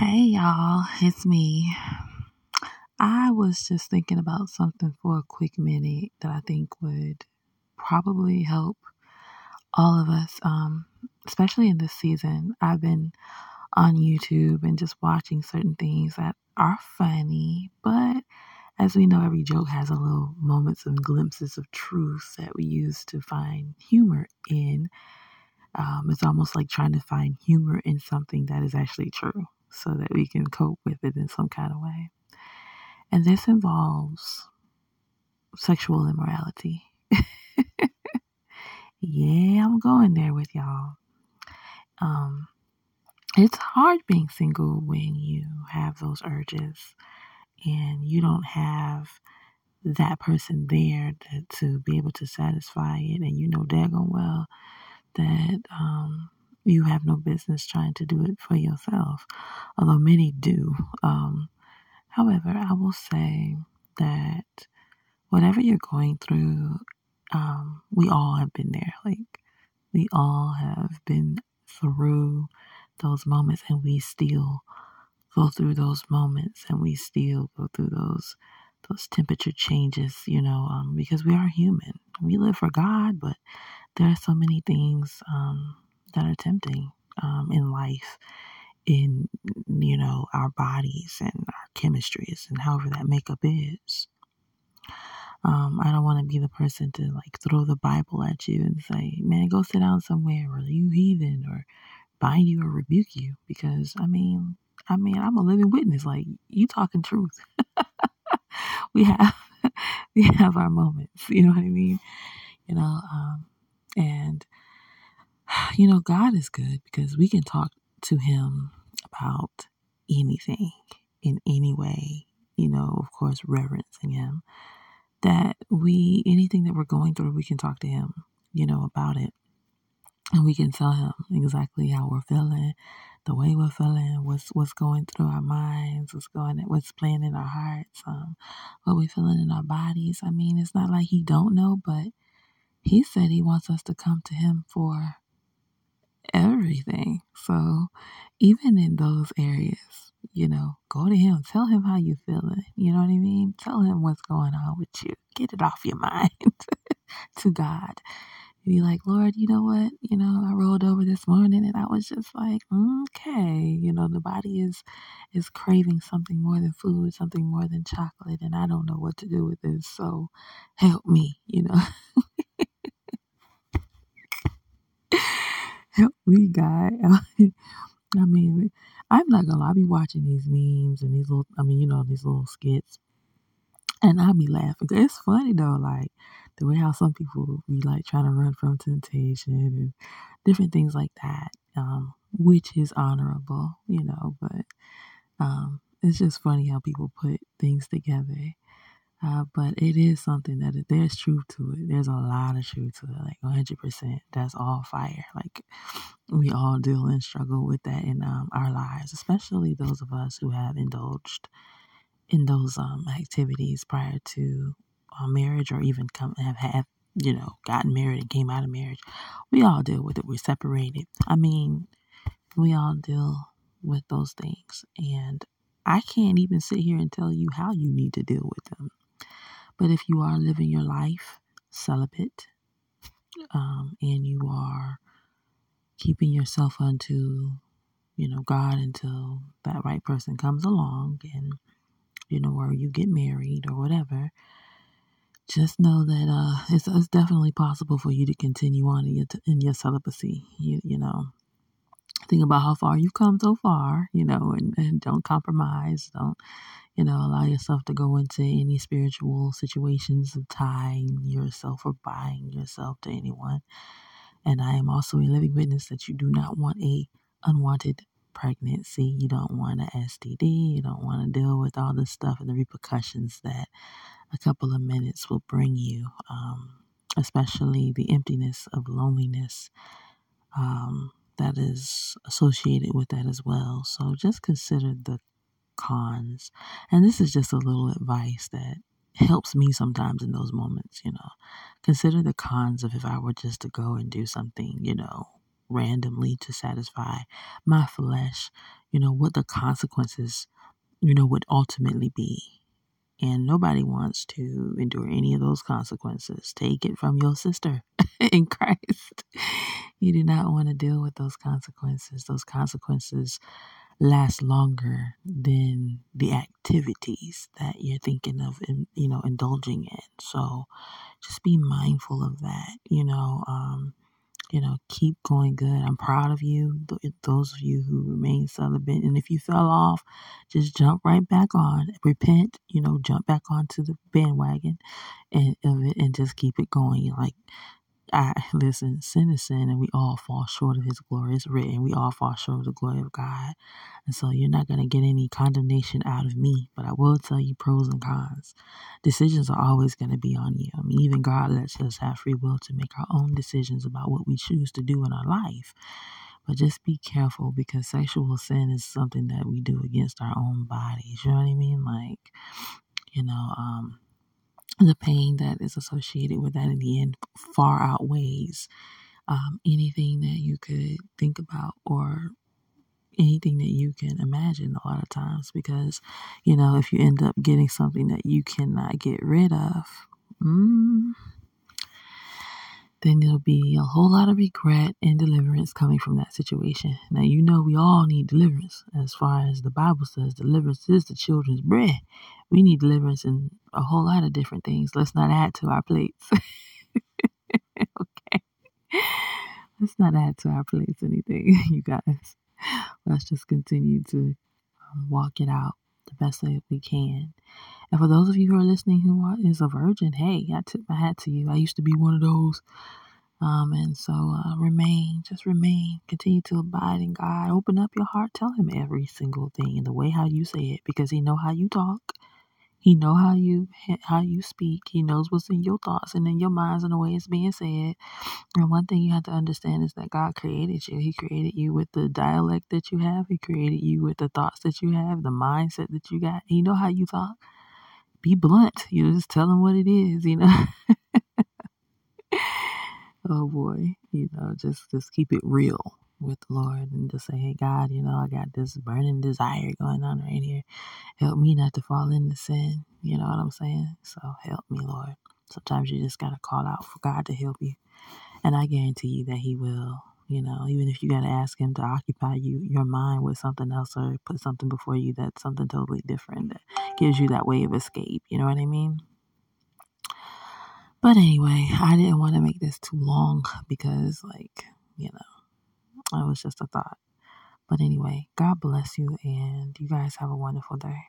Hey y'all, it's me. I was just thinking about something for a quick minute that I think would probably help all of us, um, especially in this season. I've been on YouTube and just watching certain things that are funny, but as we know, every joke has a little moments and glimpses of truth that we use to find humor in. Um, it's almost like trying to find humor in something that is actually true so that we can cope with it in some kind of way. And this involves sexual immorality. yeah, I'm going there with y'all. Um, it's hard being single when you have those urges and you don't have that person there to, to be able to satisfy it and you know daggone well that um, you have no business trying to do it for yourself, although many do. Um, however, I will say that whatever you're going through, um, we all have been there. Like, we all have been through those moments, and we still go through those moments, and we still go through those those temperature changes, you know, um, because we are human. We live for God, but there are so many things um, that are tempting um, in life, in you know our bodies and our chemistries and however that makeup is. Um, I don't want to be the person to like throw the Bible at you and say, "Man, go sit down somewhere," or "You heathen," or bind you or rebuke you, because I mean, I mean, I'm a living witness. Like you talking truth. we have we have our moments. You know what I mean? You know, um, and you know, God is good because we can talk to Him about anything in any way, you know, of course, reverencing Him. That we, anything that we're going through, we can talk to Him, you know, about it. And we can tell Him exactly how we're feeling, the way we're feeling, what's what's going through our minds, what's going, what's playing in our hearts, um, what we're feeling in our bodies. I mean, it's not like He don't know, but He said He wants us to come to Him for everything. So even in those areas, you know, go to him. Tell him how you feeling. You know what I mean? Tell him what's going on with you. Get it off your mind to God. Be like, Lord, you know what? You know, I rolled over this morning and I was just like, okay, you know, the body is is craving something more than food, something more than chocolate, and I don't know what to do with this. So help me, you know. help got. I mean, I'm not gonna lie, I'll be watching these memes and these little, I mean, you know, these little skits, and I'll be laughing. It's funny though, like the way how some people be like trying to run from temptation and different things like that, um, which is honorable, you know, but um, it's just funny how people put things together uh, but it is something that there's truth to it. There's a lot of truth to it, like 100%. That's all fire. Like we all deal and struggle with that in um, our lives, especially those of us who have indulged in those um, activities prior to uh, marriage or even come have had, you know, gotten married and came out of marriage. We all deal with it. We're separated. I mean, we all deal with those things. And I can't even sit here and tell you how you need to deal with them but if you are living your life celibate um, and you are keeping yourself unto, you know, God until that right person comes along and, you know, or you get married or whatever, just know that uh, it's, it's definitely possible for you to continue on in your, in your celibacy. You, you know, think about how far you've come so far, you know, and, and don't compromise. Don't you know, allow yourself to go into any spiritual situations of tying yourself or buying yourself to anyone. And I am also a living witness that you do not want a unwanted pregnancy. You don't want an STD. You don't want to deal with all this stuff and the repercussions that a couple of minutes will bring you, um, especially the emptiness of loneliness um, that is associated with that as well. So just consider the cons. And this is just a little advice that helps me sometimes in those moments, you know. Consider the cons of if I were just to go and do something, you know, randomly to satisfy my flesh, you know, what the consequences, you know, would ultimately be. And nobody wants to endure any of those consequences. Take it from your sister in Christ. You do not want to deal with those consequences. Those consequences last longer than the activities that you're thinking of, you know, indulging in. So just be mindful of that. You know, um, you know, keep going good. I'm proud of you, those of you who remain celibate. And if you fell off, just jump right back on. Repent, you know, jump back onto the bandwagon and of it and just keep it going. Like I listen, sin is sin, and we all fall short of His glory. It's written, we all fall short of the glory of God. And so you're not going to get any condemnation out of me, but I will tell you pros and cons. Decisions are always going to be on you. I mean, even God lets us have free will to make our own decisions about what we choose to do in our life. But just be careful because sexual sin is something that we do against our own bodies. You know what I mean? Like, you know, um, the pain that is associated with that in the end far outweighs um, anything that you could think about or anything that you can imagine a lot of times because you know if you end up getting something that you cannot get rid of mm, then there'll be a whole lot of regret and deliverance coming from that situation. Now, you know, we all need deliverance. As far as the Bible says, deliverance is the children's bread. We need deliverance in a whole lot of different things. Let's not add to our plates. okay. Let's not add to our plates anything, you guys. Let's just continue to um, walk it out the best way we can. And for those of you who are listening who are, is a virgin, hey, I tip my hat to you. I used to be one of those. Um, and so uh, remain, just remain, continue to abide in God. Open up your heart, tell Him every single thing in the way how you say it, because He know how you talk. He know how you how you speak. He knows what's in your thoughts and in your minds and the way it's being said. And one thing you have to understand is that God created you. He created you with the dialect that you have. He created you with the thoughts that you have, the mindset that you got. He know how you talk be blunt. You know, just tell them what it is, you know. oh boy, you know, just just keep it real with the Lord and just say, Hey God, you know, I got this burning desire going on right here. Help me not to fall into sin. You know what I'm saying? So help me, Lord. Sometimes you just gotta call out for God to help you. And I guarantee you that He will. You know, even if you got to ask him to occupy you your mind with something else or put something before you that's something totally different that gives you that way of escape. You know what I mean? But anyway, I didn't want to make this too long because, like, you know, it was just a thought. But anyway, God bless you, and you guys have a wonderful day.